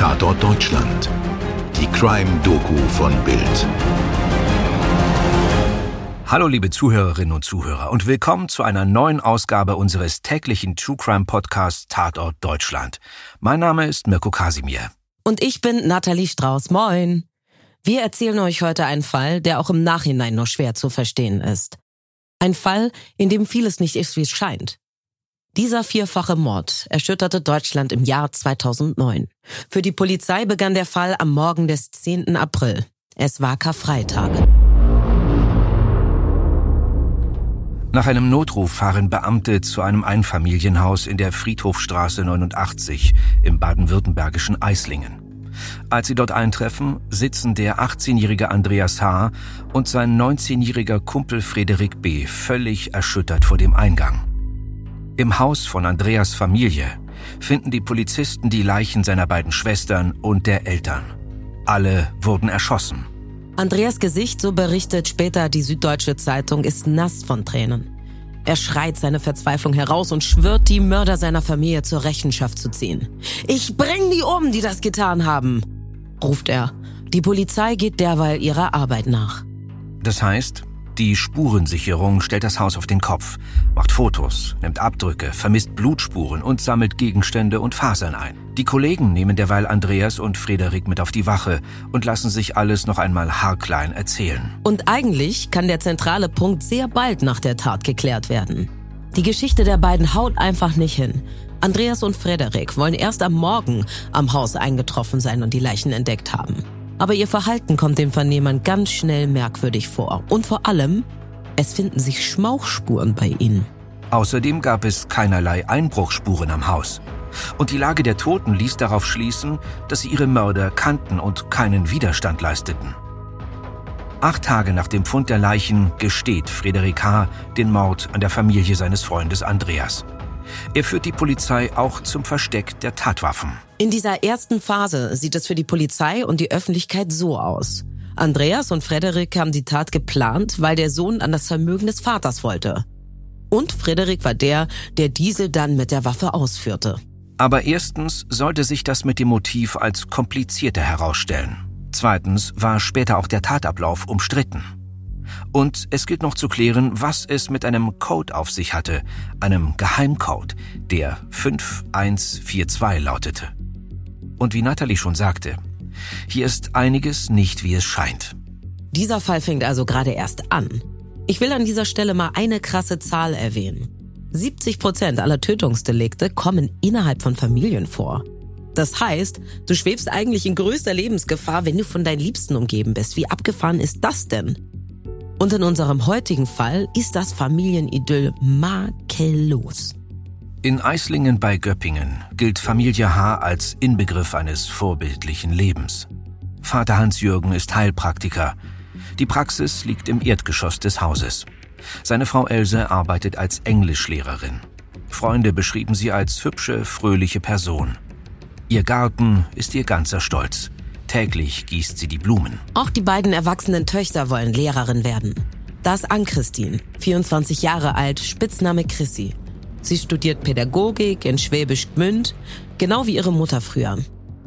Tatort Deutschland. Die Crime-Doku von Bild. Hallo liebe Zuhörerinnen und Zuhörer und willkommen zu einer neuen Ausgabe unseres täglichen True Crime Podcasts Tatort Deutschland. Mein Name ist Mirko Kasimir. Und ich bin Nathalie Strauß. Moin. Wir erzählen euch heute einen Fall, der auch im Nachhinein nur schwer zu verstehen ist. Ein Fall, in dem vieles nicht ist, wie es scheint. Dieser vierfache Mord erschütterte Deutschland im Jahr 2009. Für die Polizei begann der Fall am Morgen des 10. April. Es war Karfreitag. Nach einem Notruf fahren Beamte zu einem Einfamilienhaus in der Friedhofstraße 89 im baden-württembergischen Eislingen. Als sie dort eintreffen, sitzen der 18-jährige Andreas H. und sein 19-jähriger Kumpel Frederik B. völlig erschüttert vor dem Eingang. Im Haus von Andreas Familie finden die Polizisten die Leichen seiner beiden Schwestern und der Eltern. Alle wurden erschossen. Andreas Gesicht, so berichtet später die Süddeutsche Zeitung, ist nass von Tränen. Er schreit seine Verzweiflung heraus und schwört, die Mörder seiner Familie zur Rechenschaft zu ziehen. Ich bring die um, die das getan haben, ruft er. Die Polizei geht derweil ihrer Arbeit nach. Das heißt, die Spurensicherung stellt das Haus auf den Kopf, macht Fotos, nimmt Abdrücke, vermisst Blutspuren und sammelt Gegenstände und Fasern ein. Die Kollegen nehmen derweil Andreas und Frederik mit auf die Wache und lassen sich alles noch einmal haarklein erzählen. Und eigentlich kann der zentrale Punkt sehr bald nach der Tat geklärt werden. Die Geschichte der beiden haut einfach nicht hin. Andreas und Frederik wollen erst am Morgen am Haus eingetroffen sein und die Leichen entdeckt haben. Aber ihr Verhalten kommt den Vernehmern ganz schnell merkwürdig vor. Und vor allem, es finden sich Schmauchspuren bei ihnen. Außerdem gab es keinerlei Einbruchspuren am Haus. Und die Lage der Toten ließ darauf schließen, dass sie ihre Mörder kannten und keinen Widerstand leisteten. Acht Tage nach dem Fund der Leichen gesteht Frederik H. den Mord an der Familie seines Freundes Andreas. Er führt die Polizei auch zum Versteck der Tatwaffen. In dieser ersten Phase sieht es für die Polizei und die Öffentlichkeit so aus. Andreas und Frederik haben die Tat geplant, weil der Sohn an das Vermögen des Vaters wollte. Und Frederik war der, der diese dann mit der Waffe ausführte. Aber erstens sollte sich das mit dem Motiv als komplizierter herausstellen. Zweitens war später auch der Tatablauf umstritten. Und es gilt noch zu klären, was es mit einem Code auf sich hatte, einem Geheimcode, der 5142 lautete. Und wie Natalie schon sagte, hier ist einiges nicht, wie es scheint. Dieser Fall fängt also gerade erst an. Ich will an dieser Stelle mal eine krasse Zahl erwähnen. 70 Prozent aller Tötungsdelikte kommen innerhalb von Familien vor. Das heißt, du schwebst eigentlich in größter Lebensgefahr, wenn du von deinen Liebsten umgeben bist. Wie abgefahren ist das denn? Und in unserem heutigen Fall ist das Familienidyll makellos. In Eislingen bei Göppingen gilt Familie H. als Inbegriff eines vorbildlichen Lebens. Vater Hans-Jürgen ist Heilpraktiker. Die Praxis liegt im Erdgeschoss des Hauses. Seine Frau Else arbeitet als Englischlehrerin. Freunde beschrieben sie als hübsche, fröhliche Person. Ihr Garten ist ihr ganzer Stolz. Täglich gießt sie die Blumen. Auch die beiden erwachsenen Töchter wollen Lehrerin werden. Das Ann-Christine, 24 Jahre alt, Spitzname Chrissy. Sie studiert Pädagogik in Schwäbisch Gmünd, genau wie ihre Mutter früher.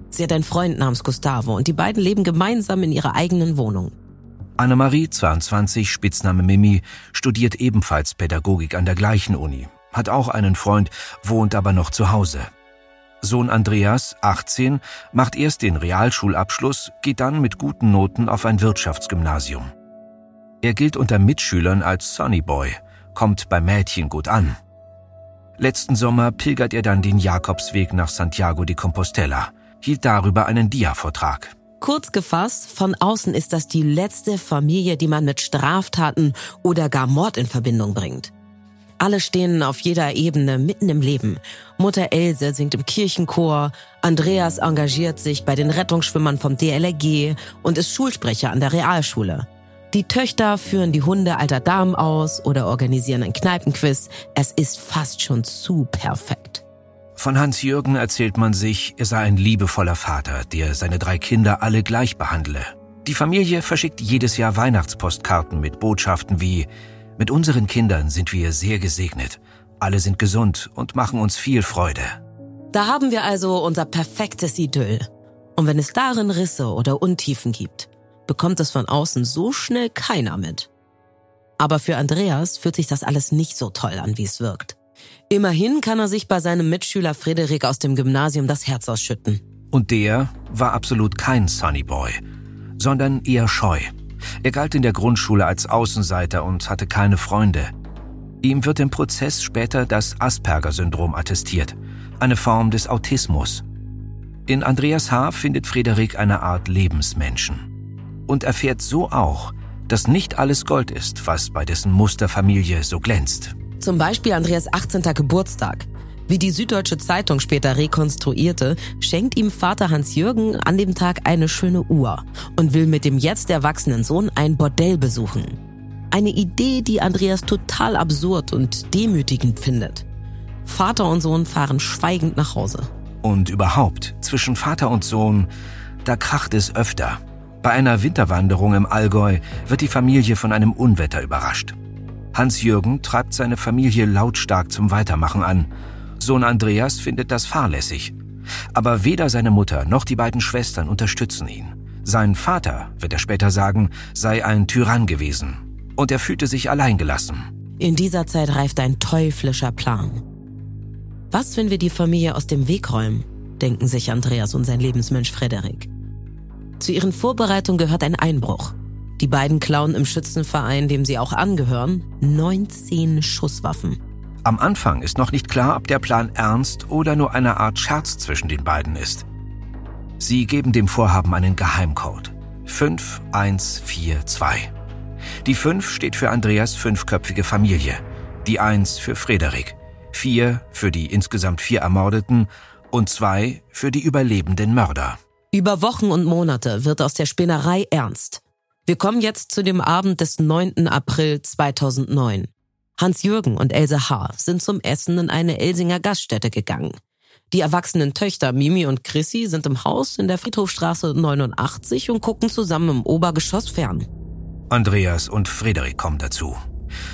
Sie hat einen Freund namens Gustavo und die beiden leben gemeinsam in ihrer eigenen Wohnung. Annemarie, 22, Spitzname Mimi, studiert ebenfalls Pädagogik an der gleichen Uni, hat auch einen Freund, wohnt aber noch zu Hause. Sohn Andreas, 18, macht erst den Realschulabschluss, geht dann mit guten Noten auf ein Wirtschaftsgymnasium. Er gilt unter Mitschülern als Sonny Boy, kommt bei Mädchen gut an. Letzten Sommer pilgert er dann den Jakobsweg nach Santiago de Compostela, hielt darüber einen Dia-Vortrag. Kurz gefasst, von außen ist das die letzte Familie, die man mit Straftaten oder gar Mord in Verbindung bringt. Alle stehen auf jeder Ebene mitten im Leben. Mutter Else singt im Kirchenchor, Andreas engagiert sich bei den Rettungsschwimmern vom DLRG und ist Schulsprecher an der Realschule. Die Töchter führen die Hunde alter Damen aus oder organisieren ein Kneipenquiz. Es ist fast schon zu perfekt. Von Hans-Jürgen erzählt man sich, er sei ein liebevoller Vater, der seine drei Kinder alle gleich behandle. Die Familie verschickt jedes Jahr Weihnachtspostkarten mit Botschaften wie mit unseren Kindern sind wir sehr gesegnet. Alle sind gesund und machen uns viel Freude. Da haben wir also unser perfektes Idyll. Und wenn es darin Risse oder Untiefen gibt, bekommt es von außen so schnell keiner mit. Aber für Andreas fühlt sich das alles nicht so toll an, wie es wirkt. Immerhin kann er sich bei seinem Mitschüler Frederik aus dem Gymnasium das Herz ausschütten. Und der war absolut kein Sunny Boy, sondern eher scheu. Er galt in der Grundschule als Außenseiter und hatte keine Freunde. Ihm wird im Prozess später das Asperger-Syndrom attestiert, eine Form des Autismus. In Andreas H. findet Frederik eine Art Lebensmenschen und erfährt so auch, dass nicht alles Gold ist, was bei dessen Musterfamilie so glänzt. Zum Beispiel Andreas 18. Geburtstag. Wie die Süddeutsche Zeitung später rekonstruierte, schenkt ihm Vater Hans-Jürgen an dem Tag eine schöne Uhr und will mit dem jetzt erwachsenen Sohn ein Bordell besuchen. Eine Idee, die Andreas total absurd und demütigend findet. Vater und Sohn fahren schweigend nach Hause. Und überhaupt, zwischen Vater und Sohn, da kracht es öfter. Bei einer Winterwanderung im Allgäu wird die Familie von einem Unwetter überrascht. Hans-Jürgen treibt seine Familie lautstark zum Weitermachen an Sohn Andreas findet das fahrlässig. Aber weder seine Mutter noch die beiden Schwestern unterstützen ihn. Sein Vater, wird er später sagen, sei ein Tyrann gewesen. Und er fühlte sich alleingelassen. In dieser Zeit reift ein teuflischer Plan. Was, wenn wir die Familie aus dem Weg räumen, denken sich Andreas und sein Lebensmensch Frederik. Zu ihren Vorbereitungen gehört ein Einbruch. Die beiden klauen im Schützenverein, dem sie auch angehören, 19 Schusswaffen. Am Anfang ist noch nicht klar, ob der Plan ernst oder nur eine Art Scherz zwischen den beiden ist. Sie geben dem Vorhaben einen Geheimcode. 5142. Die 5 steht für Andreas fünfköpfige Familie, die 1 für Frederik, 4 für die insgesamt vier Ermordeten und 2 für die überlebenden Mörder. Über Wochen und Monate wird aus der Spinnerei ernst. Wir kommen jetzt zu dem Abend des 9. April 2009. Hans-Jürgen und Else H. sind zum Essen in eine Elsinger Gaststätte gegangen. Die erwachsenen Töchter Mimi und Chrissy sind im Haus in der Friedhofstraße 89 und gucken zusammen im Obergeschoss fern. Andreas und Frederik kommen dazu.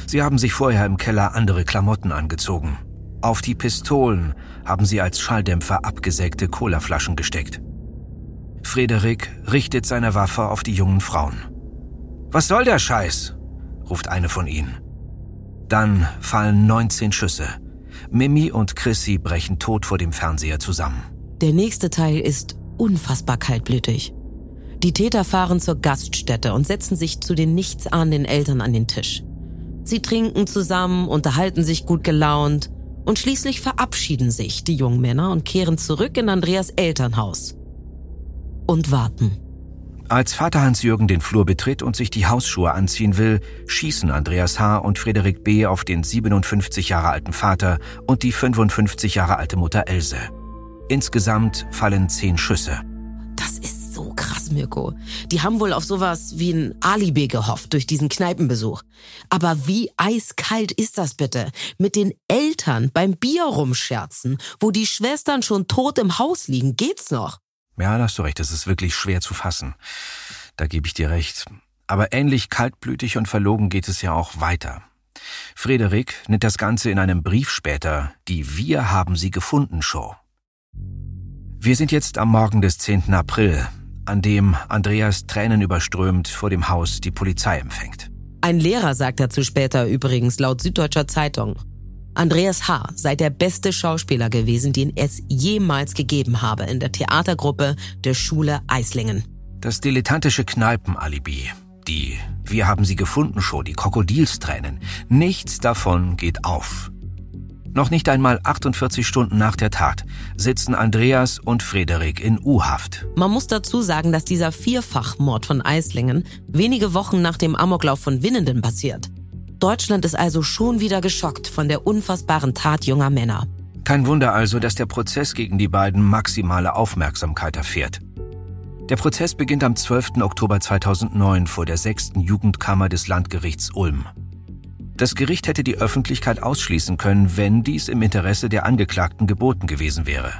Sie haben sich vorher im Keller andere Klamotten angezogen. Auf die Pistolen haben sie als Schalldämpfer abgesägte Colaflaschen gesteckt. Frederik richtet seine Waffe auf die jungen Frauen. Was soll der Scheiß? ruft eine von ihnen. Dann fallen 19 Schüsse. Mimi und Chrissy brechen tot vor dem Fernseher zusammen. Der nächste Teil ist unfassbar kaltblütig. Die Täter fahren zur Gaststätte und setzen sich zu den nichtsahnenden Eltern an den Tisch. Sie trinken zusammen, unterhalten sich gut gelaunt und schließlich verabschieden sich die jungen Männer und kehren zurück in Andreas Elternhaus. Und warten. Als Vater Hans-Jürgen den Flur betritt und sich die Hausschuhe anziehen will, schießen Andreas H. und Frederik B. auf den 57 Jahre alten Vater und die 55 Jahre alte Mutter Else. Insgesamt fallen zehn Schüsse. Das ist so krass, Mirko. Die haben wohl auf sowas wie ein Alibi gehofft durch diesen Kneipenbesuch. Aber wie eiskalt ist das bitte? Mit den Eltern beim Bier rumscherzen, wo die Schwestern schon tot im Haus liegen, geht's noch? Ja, da hast du recht, das ist wirklich schwer zu fassen. Da gebe ich dir recht. Aber ähnlich kaltblütig und verlogen geht es ja auch weiter. Frederik nennt das Ganze in einem Brief später die Wir haben sie gefunden Show. Wir sind jetzt am Morgen des 10. April, an dem Andreas Tränen überströmt vor dem Haus die Polizei empfängt. Ein Lehrer sagt dazu später übrigens laut Süddeutscher Zeitung. Andreas H. sei der beste Schauspieler gewesen, den es jemals gegeben habe in der Theatergruppe der Schule Eislingen. Das dilettantische Kneipenalibi, die Wir haben sie gefunden Show, die Krokodilstränen, nichts davon geht auf. Noch nicht einmal 48 Stunden nach der Tat sitzen Andreas und Frederik in U-Haft. Man muss dazu sagen, dass dieser Vierfachmord von Eislingen wenige Wochen nach dem Amoklauf von Winnenden passiert. Deutschland ist also schon wieder geschockt von der unfassbaren Tat junger Männer. Kein Wunder also, dass der Prozess gegen die beiden maximale Aufmerksamkeit erfährt. Der Prozess beginnt am 12. Oktober 2009 vor der 6. Jugendkammer des Landgerichts Ulm. Das Gericht hätte die Öffentlichkeit ausschließen können, wenn dies im Interesse der Angeklagten geboten gewesen wäre.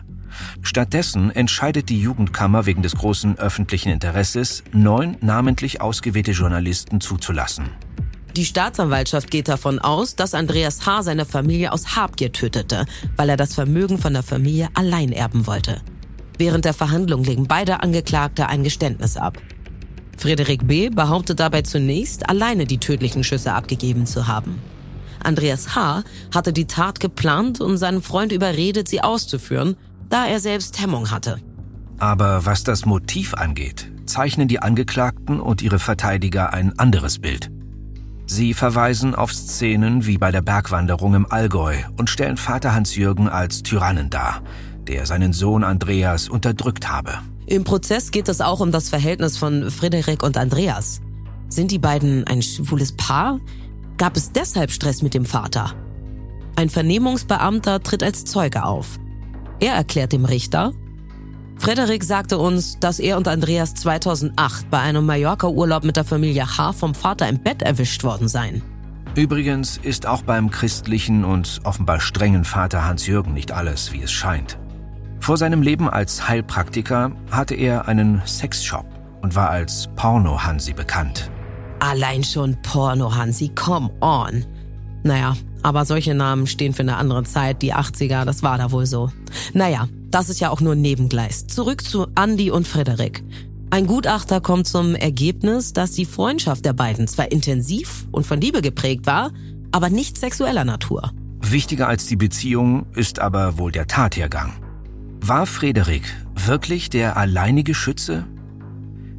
Stattdessen entscheidet die Jugendkammer wegen des großen öffentlichen Interesses, neun namentlich ausgewählte Journalisten zuzulassen. Die Staatsanwaltschaft geht davon aus, dass Andreas H. seine Familie aus Habgier tötete, weil er das Vermögen von der Familie allein erben wollte. Während der Verhandlung legen beide Angeklagte ein Geständnis ab. Frederik B. behauptet dabei zunächst, alleine die tödlichen Schüsse abgegeben zu haben. Andreas H. hatte die Tat geplant und seinen Freund überredet, sie auszuführen, da er selbst Hemmung hatte. Aber was das Motiv angeht, zeichnen die Angeklagten und ihre Verteidiger ein anderes Bild. Sie verweisen auf Szenen wie bei der Bergwanderung im Allgäu und stellen Vater Hans-Jürgen als Tyrannen dar, der seinen Sohn Andreas unterdrückt habe. Im Prozess geht es auch um das Verhältnis von Frederik und Andreas. Sind die beiden ein schwules Paar? Gab es deshalb Stress mit dem Vater? Ein Vernehmungsbeamter tritt als Zeuge auf. Er erklärt dem Richter, Frederik sagte uns, dass er und Andreas 2008 bei einem Mallorca-Urlaub mit der Familie H. vom Vater im Bett erwischt worden seien. Übrigens ist auch beim christlichen und offenbar strengen Vater Hans-Jürgen nicht alles, wie es scheint. Vor seinem Leben als Heilpraktiker hatte er einen Sexshop und war als Porno-Hansi bekannt. Allein schon Porno-Hansi, come on. Naja, aber solche Namen stehen für eine andere Zeit, die 80er, das war da wohl so. Naja, das ist ja auch nur Nebengleis. Zurück zu Andy und Frederik. Ein Gutachter kommt zum Ergebnis, dass die Freundschaft der beiden zwar intensiv und von Liebe geprägt war, aber nicht sexueller Natur. Wichtiger als die Beziehung ist aber wohl der Tathergang. War Frederik wirklich der alleinige Schütze?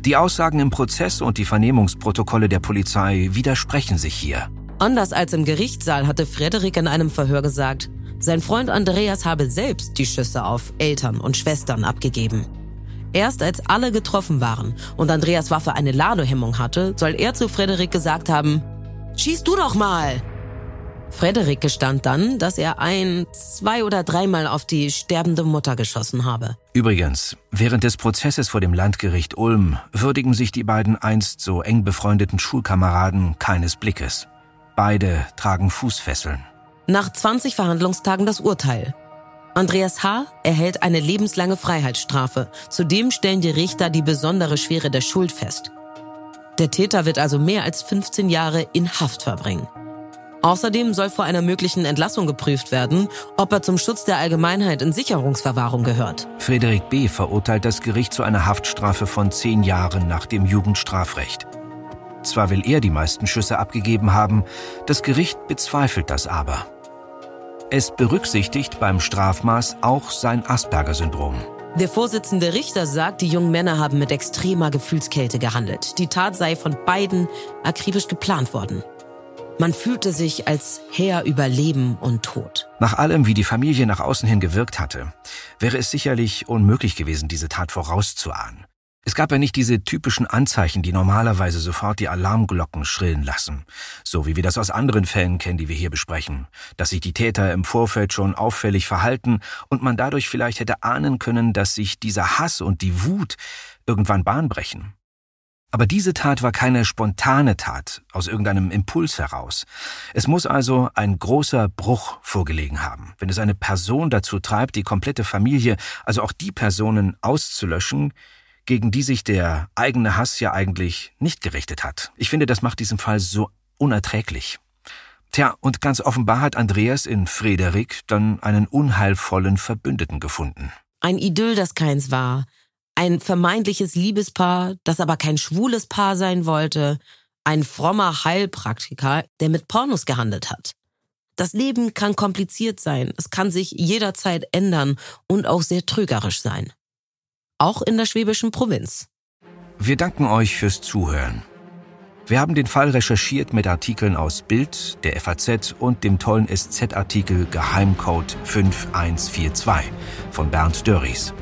Die Aussagen im Prozess und die Vernehmungsprotokolle der Polizei widersprechen sich hier. Anders als im Gerichtssaal hatte Frederik in einem Verhör gesagt, sein Freund Andreas habe selbst die Schüsse auf Eltern und Schwestern abgegeben. Erst als alle getroffen waren und Andreas Waffe eine Ladehemmung hatte, soll er zu Frederik gesagt haben, Schieß du doch mal! Frederik gestand dann, dass er ein, zwei oder dreimal auf die sterbende Mutter geschossen habe. Übrigens, während des Prozesses vor dem Landgericht Ulm würdigen sich die beiden einst so eng befreundeten Schulkameraden keines Blickes. Beide tragen Fußfesseln. Nach 20 Verhandlungstagen das Urteil. Andreas H. erhält eine lebenslange Freiheitsstrafe. Zudem stellen die Richter die besondere Schwere der Schuld fest. Der Täter wird also mehr als 15 Jahre in Haft verbringen. Außerdem soll vor einer möglichen Entlassung geprüft werden, ob er zum Schutz der Allgemeinheit in Sicherungsverwahrung gehört. Frederik B. verurteilt das Gericht zu einer Haftstrafe von zehn Jahren nach dem Jugendstrafrecht. Zwar will er die meisten Schüsse abgegeben haben, das Gericht bezweifelt das aber. Es berücksichtigt beim Strafmaß auch sein Asperger-Syndrom. Der Vorsitzende Richter sagt, die jungen Männer haben mit extremer Gefühlskälte gehandelt. Die Tat sei von beiden akribisch geplant worden. Man fühlte sich als Herr über Leben und Tod. Nach allem, wie die Familie nach außen hin gewirkt hatte, wäre es sicherlich unmöglich gewesen, diese Tat vorauszuahnen. Es gab ja nicht diese typischen Anzeichen, die normalerweise sofort die Alarmglocken schrillen lassen, so wie wir das aus anderen Fällen kennen, die wir hier besprechen, dass sich die Täter im Vorfeld schon auffällig verhalten und man dadurch vielleicht hätte ahnen können, dass sich dieser Hass und die Wut irgendwann Bahn brechen. Aber diese Tat war keine spontane Tat aus irgendeinem Impuls heraus. Es muss also ein großer Bruch vorgelegen haben, wenn es eine Person dazu treibt, die komplette Familie, also auch die Personen auszulöschen, gegen die sich der eigene Hass ja eigentlich nicht gerichtet hat. Ich finde, das macht diesen Fall so unerträglich. Tja, und ganz offenbar hat Andreas in Frederik dann einen unheilvollen Verbündeten gefunden. Ein Idyll, das keins war. Ein vermeintliches Liebespaar, das aber kein schwules Paar sein wollte. Ein frommer Heilpraktiker, der mit Pornos gehandelt hat. Das Leben kann kompliziert sein, es kann sich jederzeit ändern und auch sehr trügerisch sein auch in der schwäbischen Provinz. Wir danken euch fürs Zuhören. Wir haben den Fall recherchiert mit Artikeln aus Bild, der FAZ und dem tollen SZ-Artikel Geheimcode 5142 von Bernd Dörries.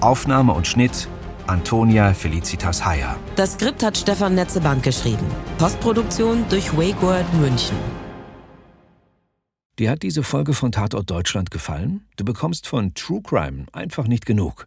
Aufnahme und Schnitt Antonia Felicitas Heyer. Das Skript hat Stefan Netzeband geschrieben. Postproduktion durch Wakeword München. Dir hat diese Folge von Tatort Deutschland gefallen? Du bekommst von True Crime einfach nicht genug.